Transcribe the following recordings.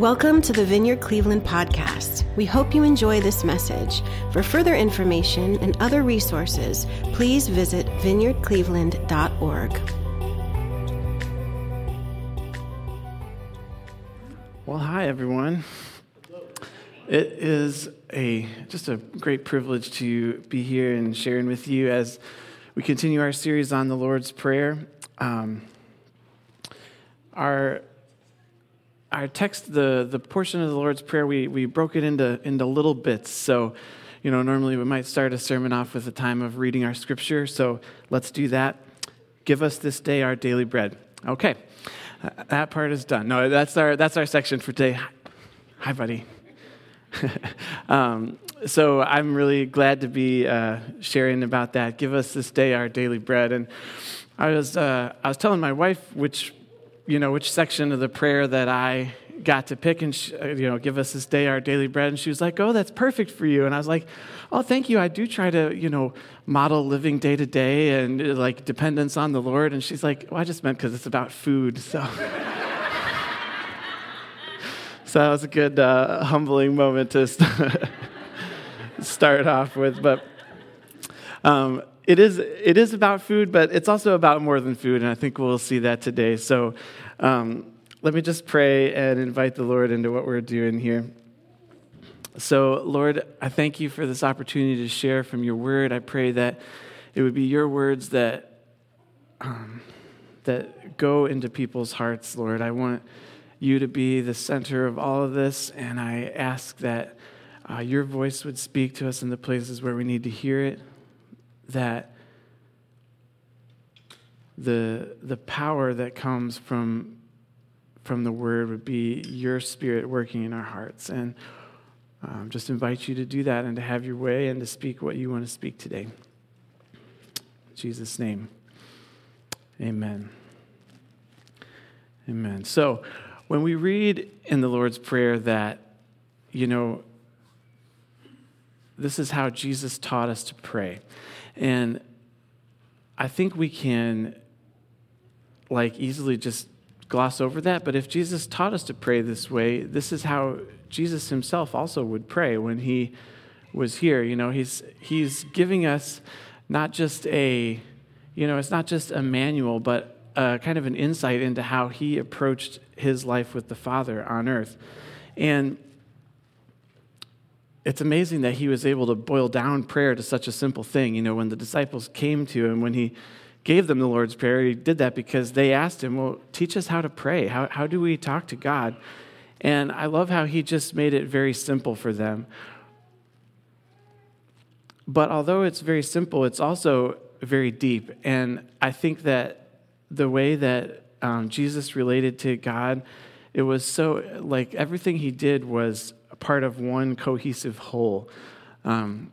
Welcome to the Vineyard Cleveland podcast. We hope you enjoy this message. For further information and other resources, please visit vineyardcleveland.org. Well, hi everyone. It is a just a great privilege to be here and sharing with you as we continue our series on the Lord's Prayer. Um, our our text, the, the portion of the Lord's Prayer, we, we broke it into, into little bits. So, you know, normally we might start a sermon off with a time of reading our scripture. So let's do that. Give us this day our daily bread. Okay, that part is done. No, that's our, that's our section for today. Hi, buddy. um, so I'm really glad to be uh, sharing about that. Give us this day our daily bread. And I was, uh, I was telling my wife which you know, which section of the prayer that I got to pick and, uh, you know, give us this day our daily bread. And she was like, oh, that's perfect for you. And I was like, oh, thank you. I do try to, you know, model living day to day and uh, like dependence on the Lord. And she's like, well, I just meant because it's about food. So. so that was a good, uh, humbling moment to start off with. But um, it is, it is about food, but it's also about more than food, and I think we'll see that today. So um, let me just pray and invite the Lord into what we're doing here. So, Lord, I thank you for this opportunity to share from your word. I pray that it would be your words that, um, that go into people's hearts, Lord. I want you to be the center of all of this, and I ask that uh, your voice would speak to us in the places where we need to hear it that the, the power that comes from, from the word would be your spirit working in our hearts. And um, just invite you to do that and to have your way and to speak what you want to speak today. In Jesus' name, amen. Amen. So, when we read in the Lord's Prayer that, you know, this is how Jesus taught us to pray. And I think we can like easily just gloss over that, but if Jesus taught us to pray this way, this is how Jesus himself also would pray when he was here. You know, he's he's giving us not just a you know, it's not just a manual, but a, kind of an insight into how he approached his life with the Father on earth. And it's amazing that he was able to boil down prayer to such a simple thing. You know, when the disciples came to him, when he gave them the Lord's Prayer, he did that because they asked him, Well, teach us how to pray. How, how do we talk to God? And I love how he just made it very simple for them. But although it's very simple, it's also very deep. And I think that the way that um, Jesus related to God, it was so, like, everything he did was part of one cohesive whole. Um,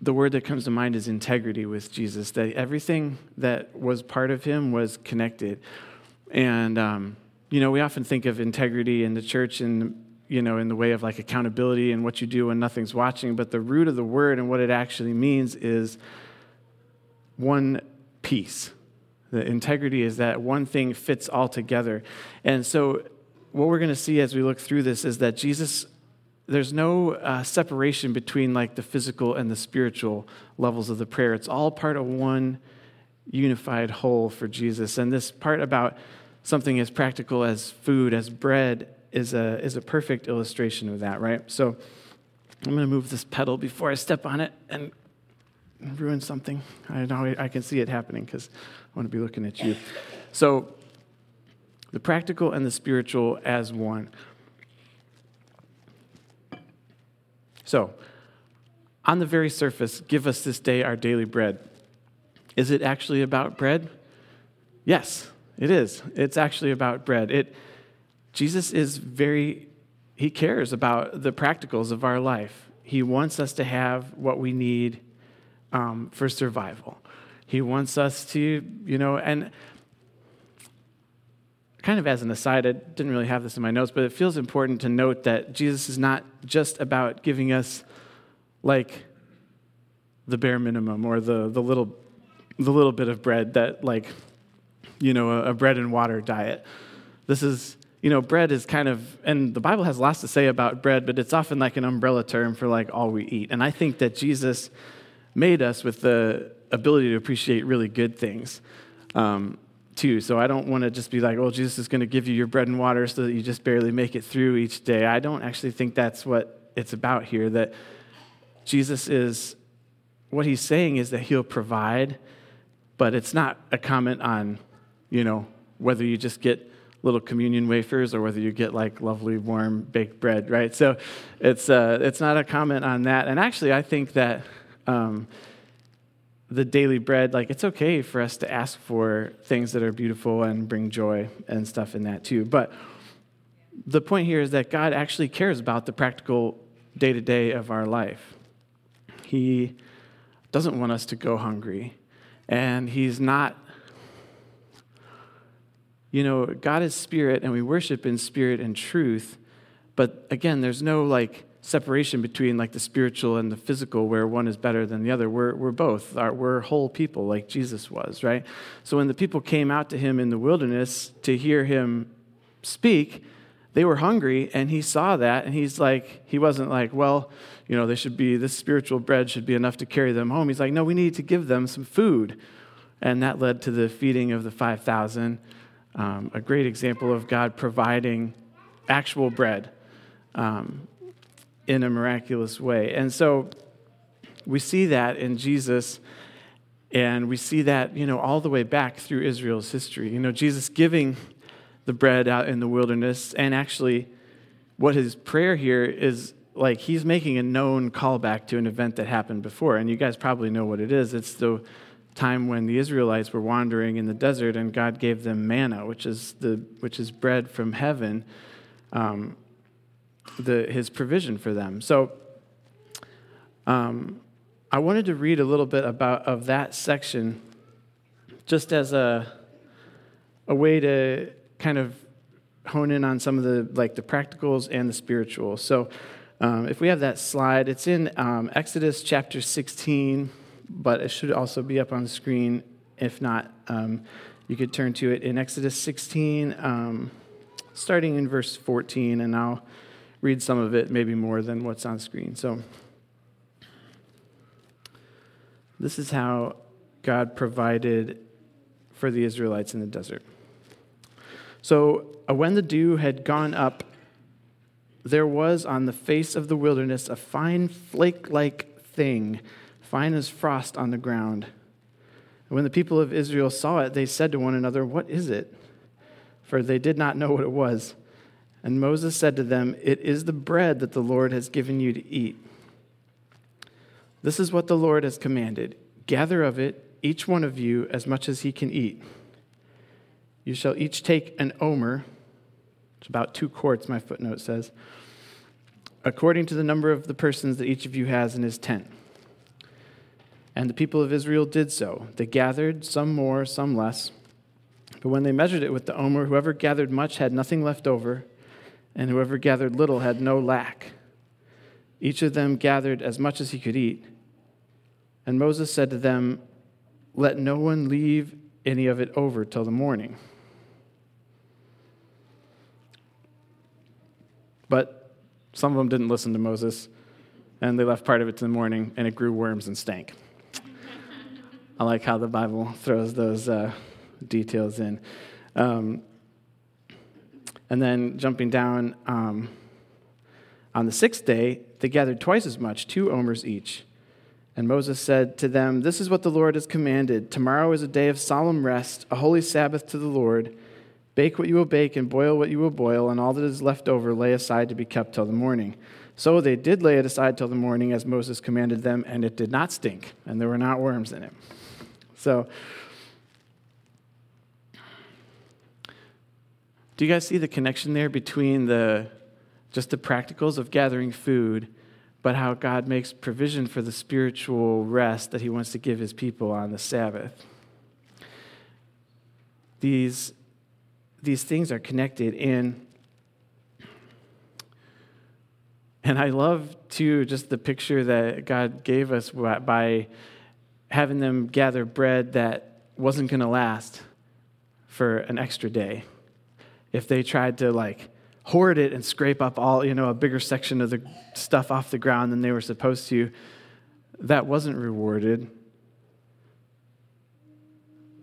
the word that comes to mind is integrity with Jesus, that everything that was part of him was connected. And, um, you know, we often think of integrity in the church and you know, in the way of like accountability and what you do when nothing's watching, but the root of the word and what it actually means is one piece. The integrity is that one thing fits all together. And so, what we're going to see as we look through this is that Jesus there's no uh, separation between like the physical and the spiritual levels of the prayer. It's all part of one unified whole for Jesus. And this part about something as practical as food, as bread, is a, is a perfect illustration of that, right? So I'm going to move this pedal before I step on it and ruin something. I know I can see it happening because I want to be looking at you. So the practical and the spiritual as one. So, on the very surface, give us this day our daily bread. Is it actually about bread? Yes, it is. It's actually about bread. It, Jesus is very, he cares about the practicals of our life. He wants us to have what we need um, for survival. He wants us to, you know, and kind of as an aside, I didn't really have this in my notes, but it feels important to note that Jesus is not just about giving us like the bare minimum or the, the little the little bit of bread that like you know a, a bread and water diet. This is you know, bread is kind of, and the Bible has lots to say about bread, but it's often like an umbrella term for like all we eat. And I think that Jesus made us with the ability to appreciate really good things. Um, too. So I don't want to just be like, oh, Jesus is going to give you your bread and water so that you just barely make it through each day. I don't actually think that's what it's about here. That Jesus is, what he's saying is that he'll provide, but it's not a comment on, you know, whether you just get little communion wafers or whether you get like lovely warm baked bread, right? So it's, uh, it's not a comment on that. And actually, I think that. Um, the daily bread, like it's okay for us to ask for things that are beautiful and bring joy and stuff in that too. But the point here is that God actually cares about the practical day to day of our life. He doesn't want us to go hungry. And He's not, you know, God is spirit and we worship in spirit and truth. But again, there's no like, separation between like the spiritual and the physical where one is better than the other. We're, we're both. We're whole people like jesus was right? So when the people came out to him in the wilderness to hear him speak they were hungry and he saw that and he's like he wasn't like well you know they should be this spiritual bread should be enough to carry them home. He's like no we need to give them some food. And that led to the feeding of the 5000 um, a great example of god providing actual bread. Um, in a miraculous way. And so we see that in Jesus, and we see that, you know, all the way back through Israel's history. You know, Jesus giving the bread out in the wilderness, and actually, what his prayer here is like he's making a known callback to an event that happened before. And you guys probably know what it is. It's the time when the Israelites were wandering in the desert and God gave them manna, which is, the, which is bread from heaven. Um, the, his provision for them. So um, I wanted to read a little bit about of that section just as a, a way to kind of hone in on some of the like the practicals and the spiritual. So um, if we have that slide, it's in um, Exodus chapter 16, but it should also be up on the screen. If not, um, you could turn to it in Exodus 16, um, starting in verse 14, and I'll read some of it, maybe more than what's on screen. So, this is how God provided for the Israelites in the desert. So, uh, when the dew had gone up, there was on the face of the wilderness a fine flake like thing, fine as frost on the ground. And when the people of Israel saw it, they said to one another, What is it? For they did not know what it was. And Moses said to them, It is the bread that the Lord has given you to eat. This is what the Lord has commanded gather of it, each one of you, as much as he can eat. You shall each take an omer, it's about two quarts, my footnote says, according to the number of the persons that each of you has in his tent. And the people of Israel did so. They gathered, some more, some less. But when they measured it with the omer, whoever gathered much had nothing left over and whoever gathered little had no lack. Each of them gathered as much as he could eat. And Moses said to them, Let no one leave any of it over till the morning. But some of them didn't listen to Moses, and they left part of it to the morning, and it grew worms and stank. I like how the Bible throws those uh, details in. Um, and then jumping down um, on the sixth day, they gathered twice as much, two omers each. And Moses said to them, This is what the Lord has commanded. Tomorrow is a day of solemn rest, a holy Sabbath to the Lord. Bake what you will bake and boil what you will boil, and all that is left over lay aside to be kept till the morning. So they did lay it aside till the morning as Moses commanded them, and it did not stink, and there were not worms in it. So, Do you guys see the connection there between the just the practicals of gathering food, but how God makes provision for the spiritual rest that he wants to give his people on the Sabbath? These, these things are connected in and I love too just the picture that God gave us by having them gather bread that wasn't going to last for an extra day if they tried to like hoard it and scrape up all, you know, a bigger section of the stuff off the ground than they were supposed to, that wasn't rewarded.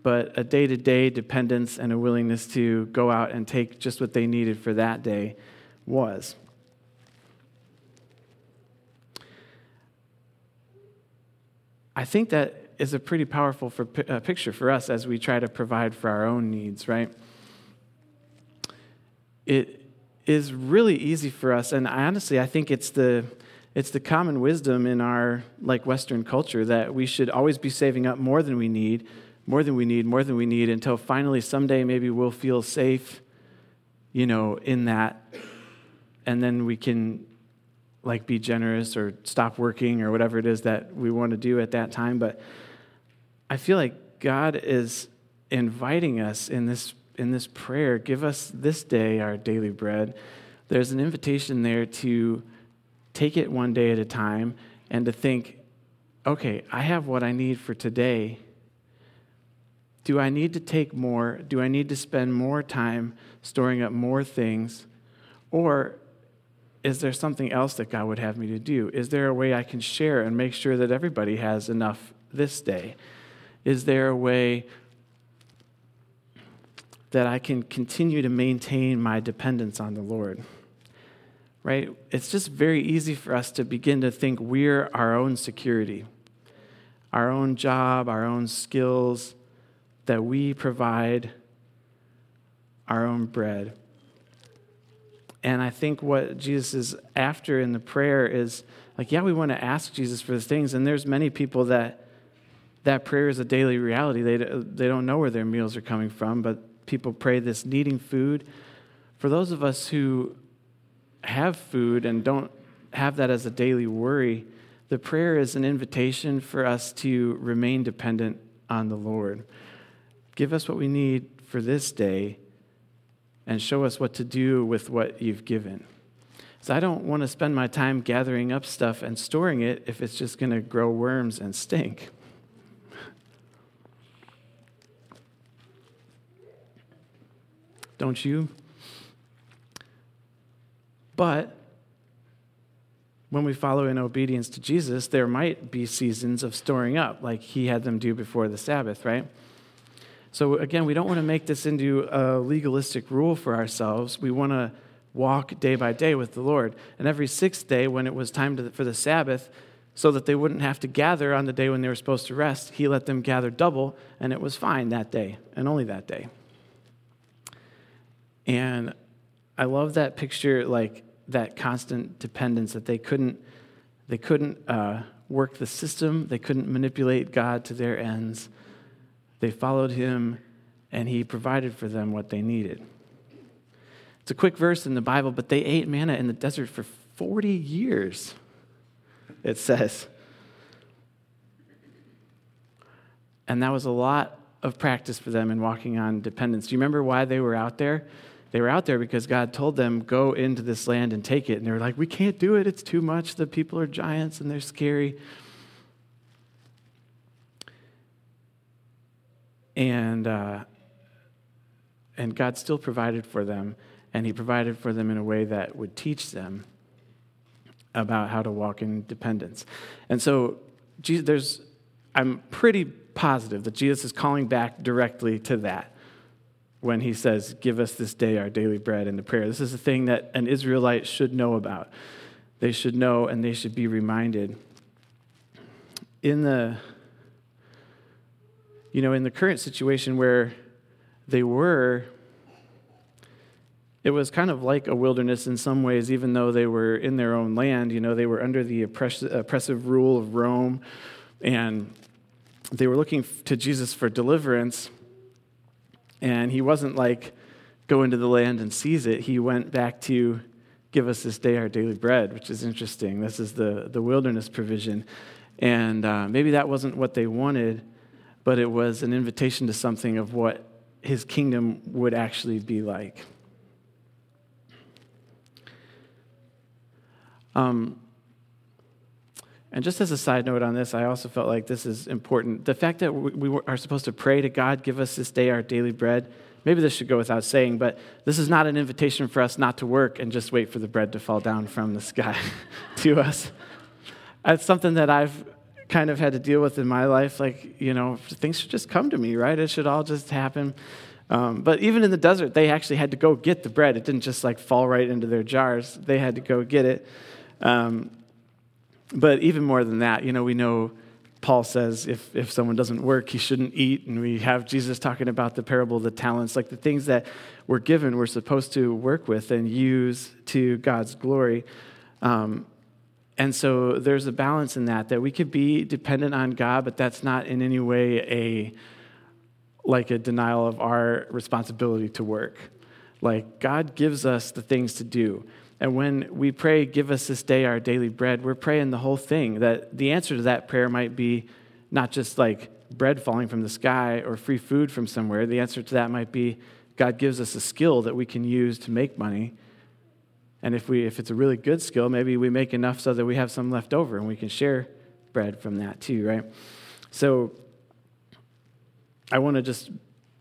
But a day to day dependence and a willingness to go out and take just what they needed for that day was. I think that is a pretty powerful for, uh, picture for us as we try to provide for our own needs, right? It is really easy for us, and honestly, I think it's the it's the common wisdom in our like Western culture that we should always be saving up more than we need, more than we need, more than we need, until finally someday maybe we'll feel safe, you know, in that, and then we can like be generous or stop working or whatever it is that we want to do at that time. But I feel like God is inviting us in this in this prayer, give us this day our daily bread. There's an invitation there to take it one day at a time and to think, okay, I have what I need for today. Do I need to take more? Do I need to spend more time storing up more things? Or is there something else that God would have me to do? Is there a way I can share and make sure that everybody has enough this day? Is there a way that I can continue to maintain my dependence on the Lord? Right? It's just very easy for us to begin to think we're our own security, our own job, our own skills, that we provide our own bread. And I think what Jesus is after in the prayer is like, yeah, we want to ask Jesus for these things. And there's many people that that prayer is a daily reality. They, they don't know where their meals are coming from, but people pray this needing food. For those of us who have food and don't have that as a daily worry, the prayer is an invitation for us to remain dependent on the Lord. Give us what we need for this day and show us what to do with what you've given. So I don't want to spend my time gathering up stuff and storing it if it's just going to grow worms and stink. Don't you? But when we follow in obedience to Jesus, there might be seasons of storing up, like he had them do before the Sabbath, right? So, again, we don't want to make this into a legalistic rule for ourselves. We want to walk day by day with the Lord. And every sixth day, when it was time to, for the Sabbath, so that they wouldn't have to gather on the day when they were supposed to rest, he let them gather double, and it was fine that day, and only that day. And I love that picture, like that constant dependence that they couldn't, they couldn't uh, work the system, they couldn't manipulate God to their ends they followed him, and he provided for them what they needed. It's a quick verse in the Bible, but they ate manna in the desert for 40 years, it says. And that was a lot of practice for them in walking on dependence. Do you remember why they were out there? They were out there because God told them, go into this land and take it. And they were like, we can't do it. It's too much. The people are giants and they're scary. And, uh, and God still provided for them, and He provided for them in a way that would teach them about how to walk in dependence. And so, Jesus, there's, I'm pretty positive that Jesus is calling back directly to that when he says, Give us this day our daily bread in the prayer. This is a thing that an Israelite should know about. They should know and they should be reminded. In the you know, in the current situation where they were, it was kind of like a wilderness in some ways, even though they were in their own land. You know, they were under the oppressive rule of Rome, and they were looking to Jesus for deliverance. And he wasn't like, go into the land and seize it. He went back to give us this day our daily bread, which is interesting. This is the, the wilderness provision. And uh, maybe that wasn't what they wanted, but it was an invitation to something of what his kingdom would actually be like. Um, and just as a side note on this, I also felt like this is important. The fact that we are supposed to pray to God, give us this day our daily bread, maybe this should go without saying, but this is not an invitation for us not to work and just wait for the bread to fall down from the sky to us. It's something that I've kind of had to deal with in my life. Like, you know, things should just come to me, right? It should all just happen. Um, but even in the desert, they actually had to go get the bread. It didn't just like fall right into their jars, they had to go get it. Um, but even more than that, you know, we know Paul says if, if someone doesn't work, he shouldn't eat. And we have Jesus talking about the parable of the talents, like the things that we're given, we're supposed to work with and use to God's glory. Um, and so there's a balance in that, that we could be dependent on God, but that's not in any way a like a denial of our responsibility to work. Like God gives us the things to do. And when we pray, give us this day our daily bread, we're praying the whole thing. That the answer to that prayer might be not just like bread falling from the sky or free food from somewhere. The answer to that might be God gives us a skill that we can use to make money. And if, we, if it's a really good skill, maybe we make enough so that we have some left over and we can share bread from that too, right? So I want to just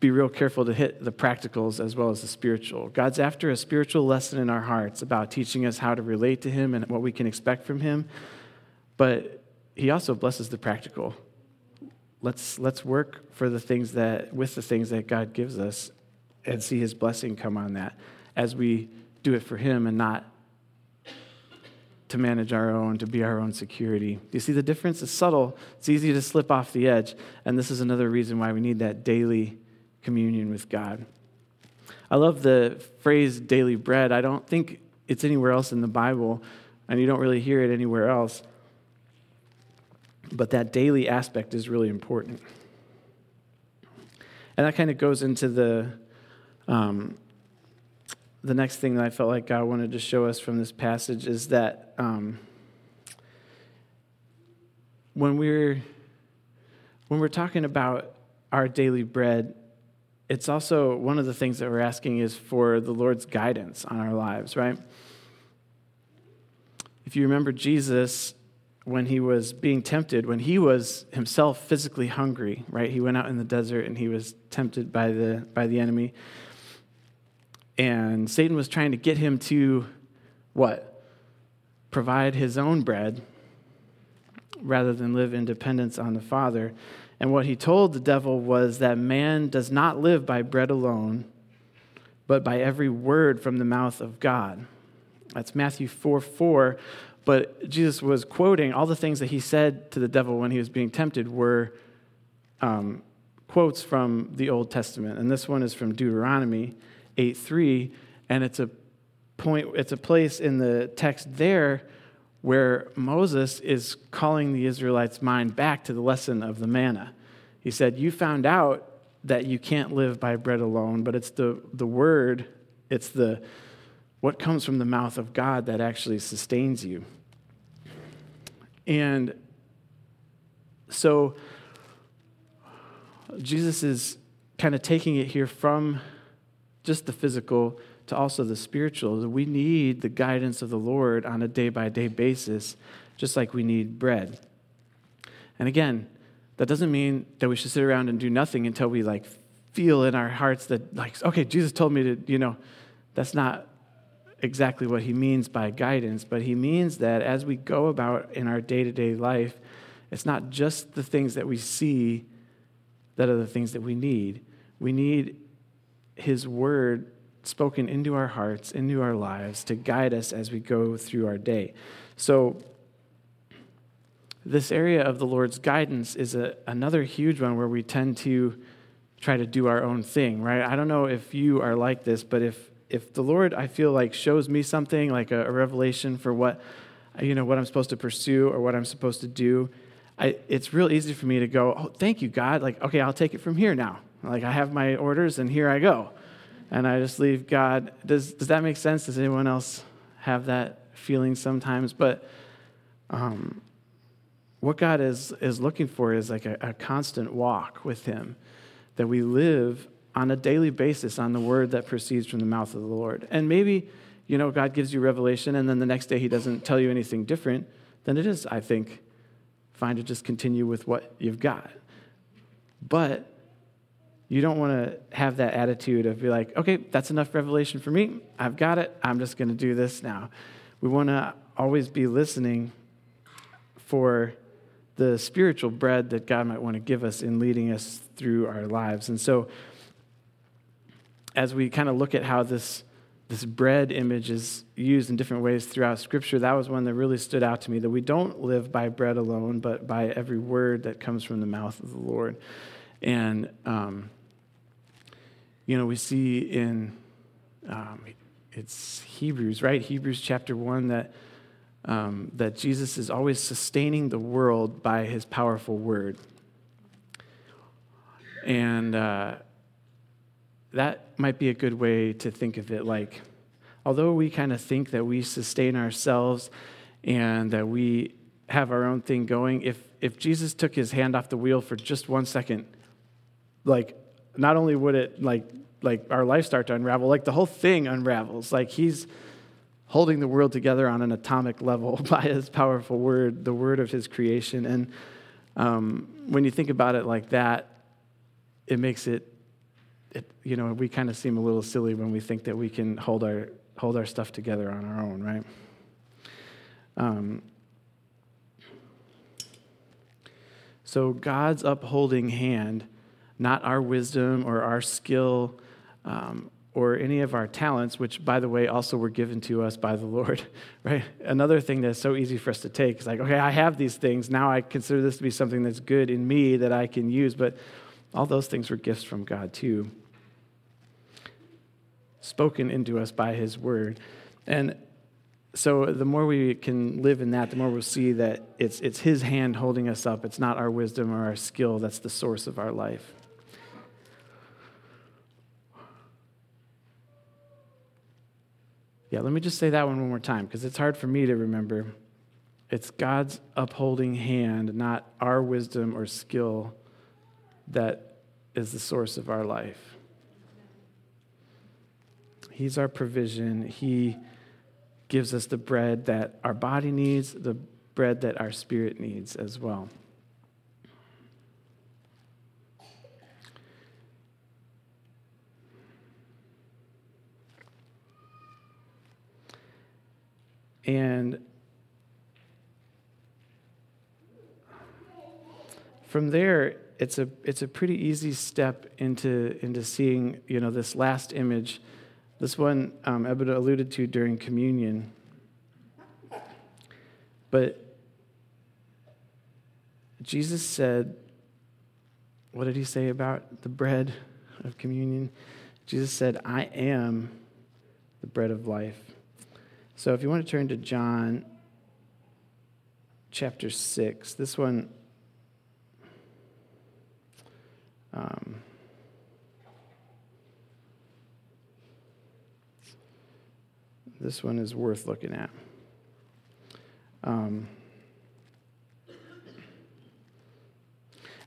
be real careful to hit the practicals as well as the spiritual. God's after a spiritual lesson in our hearts about teaching us how to relate to Him and what we can expect from Him, but He also blesses the practical. Let's, let's work for the things that, with the things that God gives us and see His blessing come on that as we do it for Him and not to manage our own, to be our own security. You see the difference? It's subtle, it's easy to slip off the edge, and this is another reason why we need that daily communion with God. I love the phrase daily bread. I don't think it's anywhere else in the Bible, and you don't really hear it anywhere else. But that daily aspect is really important. And that kind of goes into the, um, the next thing that I felt like God wanted to show us from this passage is that um, when we're when we're talking about our daily bread, it's also one of the things that we're asking is for the Lord's guidance on our lives, right? If you remember Jesus when he was being tempted, when he was himself physically hungry, right? He went out in the desert and he was tempted by the by the enemy. And Satan was trying to get him to what? Provide his own bread rather than live in dependence on the Father. And what he told the devil was that man does not live by bread alone, but by every word from the mouth of God. That's Matthew 4 4. But Jesus was quoting all the things that he said to the devil when he was being tempted were um, quotes from the Old Testament. And this one is from Deuteronomy 8 3. And it's a point, it's a place in the text there where Moses is calling the Israelites' mind back to the lesson of the manna. He said, You found out that you can't live by bread alone, but it's the, the word, it's the what comes from the mouth of God that actually sustains you. And so Jesus is kind of taking it here from just the physical to also the spiritual. We need the guidance of the Lord on a day by day basis, just like we need bread. And again, that doesn't mean that we should sit around and do nothing until we like feel in our hearts that like okay, Jesus told me to, you know, that's not exactly what he means by guidance, but he means that as we go about in our day-to-day life, it's not just the things that we see that are the things that we need. We need his word spoken into our hearts, into our lives, to guide us as we go through our day. So, this area of the Lord's guidance is a, another huge one where we tend to try to do our own thing, right? I don't know if you are like this, but if if the Lord I feel like shows me something like a, a revelation for what you know what I'm supposed to pursue or what I'm supposed to do, I, it's real easy for me to go, "Oh, thank you, God." Like, okay, I'll take it from here now. Like I have my orders and here I go and I just leave God. Does, does that make sense? Does anyone else have that feeling sometimes? But um, what God is, is looking for is like a, a constant walk with Him, that we live on a daily basis on the word that proceeds from the mouth of the Lord. And maybe, you know, God gives you revelation and then the next day He doesn't tell you anything different, then it is, I think, fine to just continue with what you've got. But you don't want to have that attitude of be like, okay, that's enough revelation for me. I've got it. I'm just going to do this now. We want to always be listening for the spiritual bread that God might want to give us in leading us through our lives. And so, as we kind of look at how this this bread image is used in different ways throughout Scripture, that was one that really stood out to me that we don't live by bread alone, but by every word that comes from the mouth of the Lord. And, um, you know, we see in um, it's Hebrews, right? Hebrews chapter 1 that, um, that Jesus is always sustaining the world by his powerful word. And, uh, that might be a good way to think of it. Like, although we kind of think that we sustain ourselves and that we have our own thing going, if, if Jesus took his hand off the wheel for just one second, like, not only would it, like, like our life start to unravel, like the whole thing unravels. Like he's holding the world together on an atomic level by his powerful word, the word of his creation. And um, when you think about it like that, it makes it it, you know, we kind of seem a little silly when we think that we can hold our, hold our stuff together on our own, right? Um, so God's upholding hand, not our wisdom or our skill um, or any of our talents, which, by the way, also were given to us by the Lord, right? Another thing that's so easy for us to take is like, okay, I have these things. Now I consider this to be something that's good in me that I can use. But all those things were gifts from God, too spoken into us by his word. And so the more we can live in that, the more we'll see that it's, it's his hand holding us up. It's not our wisdom or our skill that's the source of our life. Yeah, let me just say that one one more time because it's hard for me to remember. It's God's upholding hand, not our wisdom or skill, that is the source of our life. He's our provision. He gives us the bread that our body needs, the bread that our spirit needs as well. And from there, it's a, it's a pretty easy step into, into seeing, you know, this last image this one um, Ebba alluded to during communion. But Jesus said, what did he say about the bread of communion? Jesus said, I am the bread of life. So if you want to turn to John chapter 6, this one. Um, This one is worth looking at. Um,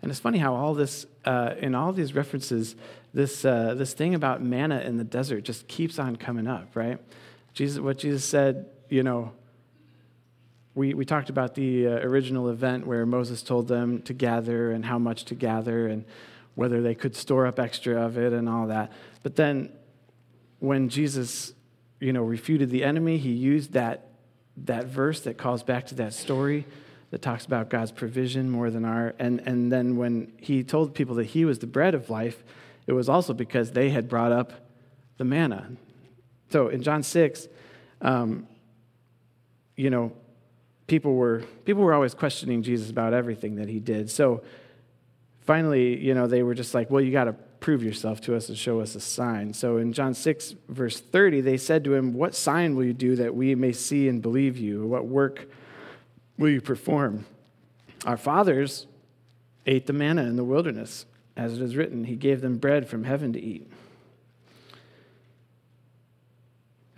and it's funny how all this, uh, in all these references, this, uh, this thing about manna in the desert just keeps on coming up, right? Jesus, what Jesus said, you know, we, we talked about the uh, original event where Moses told them to gather and how much to gather and whether they could store up extra of it and all that. But then when Jesus you know, refuted the enemy. He used that, that verse that calls back to that story that talks about God's provision more than our. And, and then when he told people that he was the bread of life, it was also because they had brought up the manna. So in John 6, um, you know, people were, people were always questioning Jesus about everything that he did. So finally, you know, they were just like, well, you got to prove yourself to us and show us a sign. So in John 6, verse 30, they said to him, What sign will you do that we may see and believe you? What work will you perform? Our fathers ate the manna in the wilderness. As it is written, He gave them bread from heaven to eat.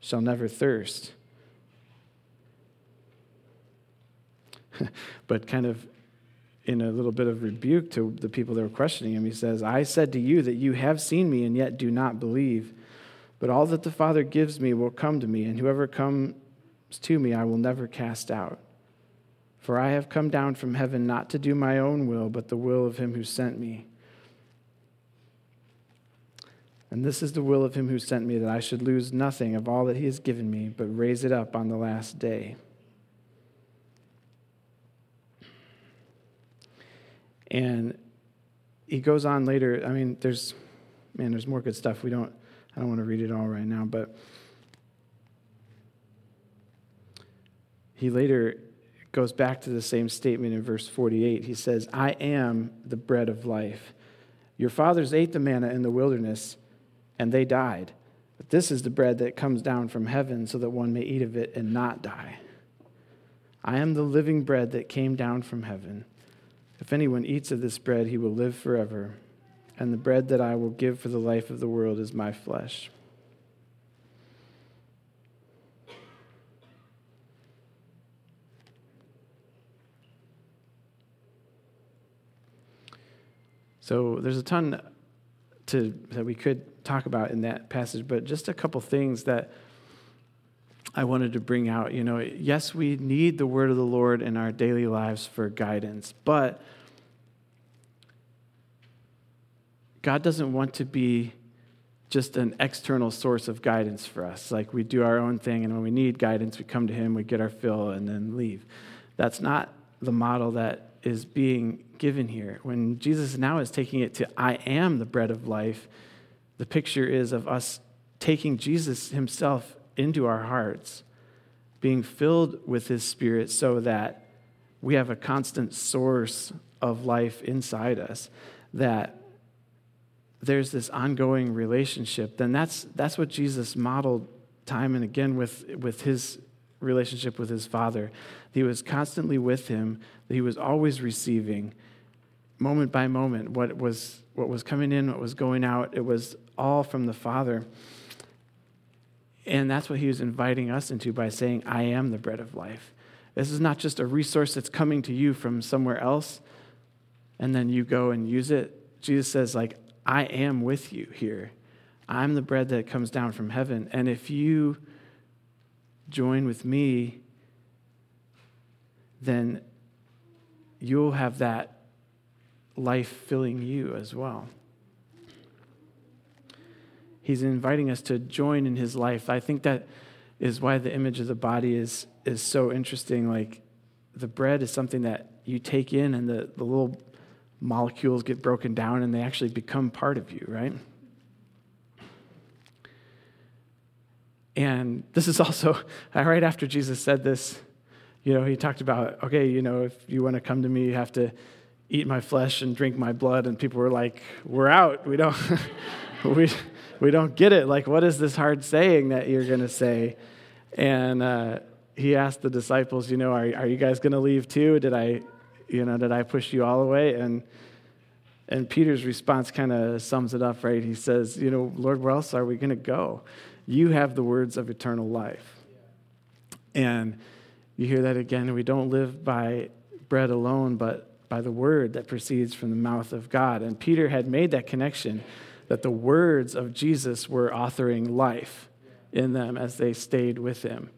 shall never thirst. but kind of in a little bit of rebuke to the people that were questioning him, he says, I said to you that you have seen me and yet do not believe. But all that the Father gives me will come to me, and whoever comes to me I will never cast out. For I have come down from heaven not to do my own will, but the will of him who sent me. And this is the will of him who sent me, that I should lose nothing of all that he has given me, but raise it up on the last day. And he goes on later. I mean, there's, man, there's more good stuff. We don't, I don't want to read it all right now, but he later goes back to the same statement in verse 48. He says, I am the bread of life. Your fathers ate the manna in the wilderness, and they died. But this is the bread that comes down from heaven so that one may eat of it and not die. I am the living bread that came down from heaven. If anyone eats of this bread, he will live forever. And the bread that I will give for the life of the world is my flesh. So there's a ton to, that we could talk about in that passage, but just a couple things that I wanted to bring out. You know, yes, we need the word of the Lord in our daily lives for guidance, but God doesn't want to be just an external source of guidance for us. Like we do our own thing, and when we need guidance, we come to Him, we get our fill, and then leave. That's not the model that is being given here. When Jesus now is taking it to, I am the bread of life, the picture is of us taking Jesus Himself into our hearts, being filled with His Spirit so that we have a constant source of life inside us, that there's this ongoing relationship, then that's, that's what Jesus modeled time and again with, with his relationship with his Father. He was constantly with him, he was always receiving, moment by moment, what was, what was coming in, what was going out. It was all from the Father. And that's what he was inviting us into by saying, I am the bread of life. This is not just a resource that's coming to you from somewhere else and then you go and use it. Jesus says, like, I am with you here. I'm the bread that comes down from heaven. And if you join with me, then you'll have that life filling you as well. He's inviting us to join in his life. I think that is why the image of the body is, is so interesting. Like the bread is something that you take in, and the, the little molecules get broken down and they actually become part of you, right? And this is also right after Jesus said this, you know, he talked about, okay, you know, if you want to come to me, you have to eat my flesh and drink my blood. And people were like, we're out. We don't, we, we don't get it. Like, what is this hard saying that you're going to say? And uh, he asked the disciples, you know, are, are you guys going to leave too? Did I, you know, did I push you all away? And and Peter's response kind of sums it up, right? He says, you know, Lord, where else are we going to go? You have the words of eternal life. And you hear that again. We don't live by bread alone, but by the word that proceeds from the mouth of God. And Peter had made that connection that the words of Jesus were authoring life in them as they stayed with him.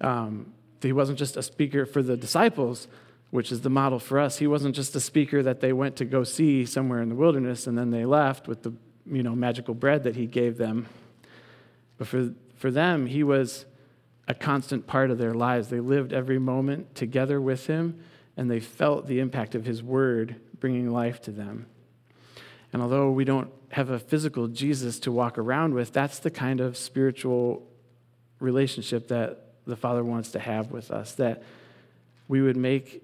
Um, he wasn't just a speaker for the disciples, which is the model for us. He wasn't just a speaker that they went to go see somewhere in the wilderness and then they left with the you know magical bread that he gave them. But for, for them, he was a constant part of their lives. They lived every moment together with him and they felt the impact of his word bringing life to them. And although we don't have a physical Jesus to walk around with, that's the kind of spiritual relationship that the Father wants to have with us. That we would make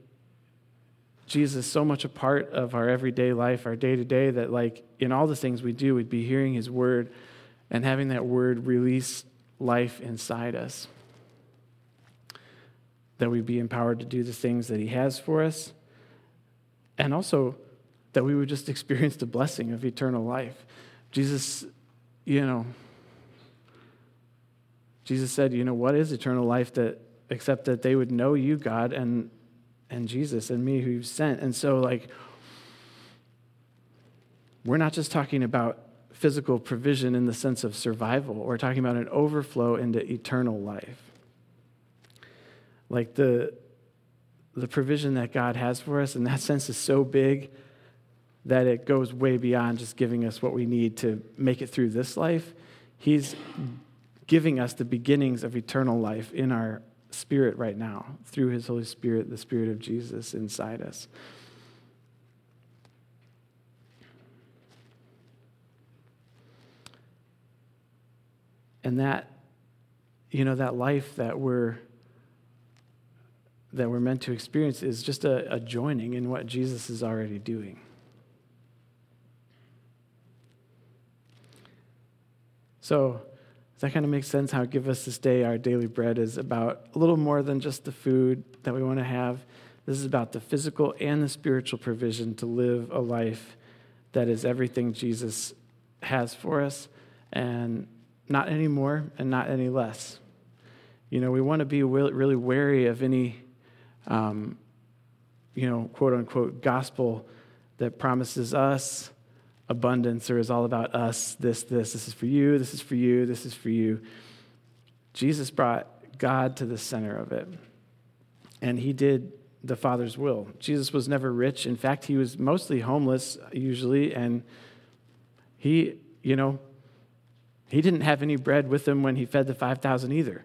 Jesus so much a part of our everyday life, our day to day, that like in all the things we do, we'd be hearing his word and having that word release life inside us. That we'd be empowered to do the things that he has for us. And also that we would just experience the blessing of eternal life. Jesus, you know, Jesus said, you know, what is eternal life that except that they would know you, God, and and Jesus and me who you've sent. And so like we're not just talking about physical provision in the sense of survival. We're talking about an overflow into eternal life. Like the the provision that God has for us in that sense is so big that it goes way beyond just giving us what we need to make it through this life. He's giving us the beginnings of eternal life in our spirit right now through his Holy Spirit, the Spirit of Jesus inside us. And that, you know, that life that we're that we're meant to experience is just a, a joining in what Jesus is already doing. So, that kind of make sense? How give us this day our daily bread is about a little more than just the food that we want to have. This is about the physical and the spiritual provision to live a life that is everything Jesus has for us, and not any more and not any less. You know, we want to be really wary of any, um, you know, quote unquote, gospel that promises us abundance or is all about us, this, this, this is for you, this is for you, this is for you. Jesus brought God to the center of it. And he did the Father's will. Jesus was never rich. In fact, he was mostly homeless, usually, and he, you know, he didn't have any bread with him when he fed the 5,000 either.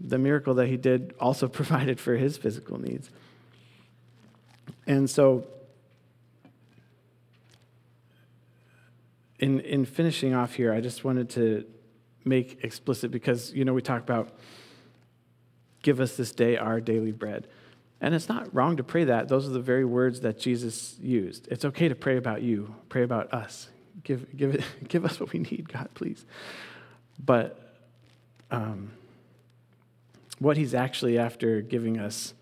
The miracle that he did also provided for his physical needs. And so in, in finishing off here, I just wanted to make explicit because, you know, we talk about give us this day our daily bread. And it's not wrong to pray that. Those are the very words that Jesus used. It's okay to pray about you, pray about us. Give, give, it, give us what we need, God, please. But um, what he's actually after giving us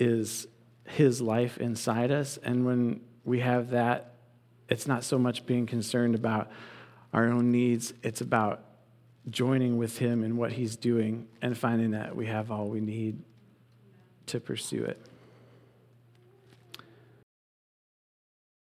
is his life inside us. And when we have that it's not so much being concerned about our own needs, it's about joining with Him in what He's doing and finding that we have all we need to pursue it.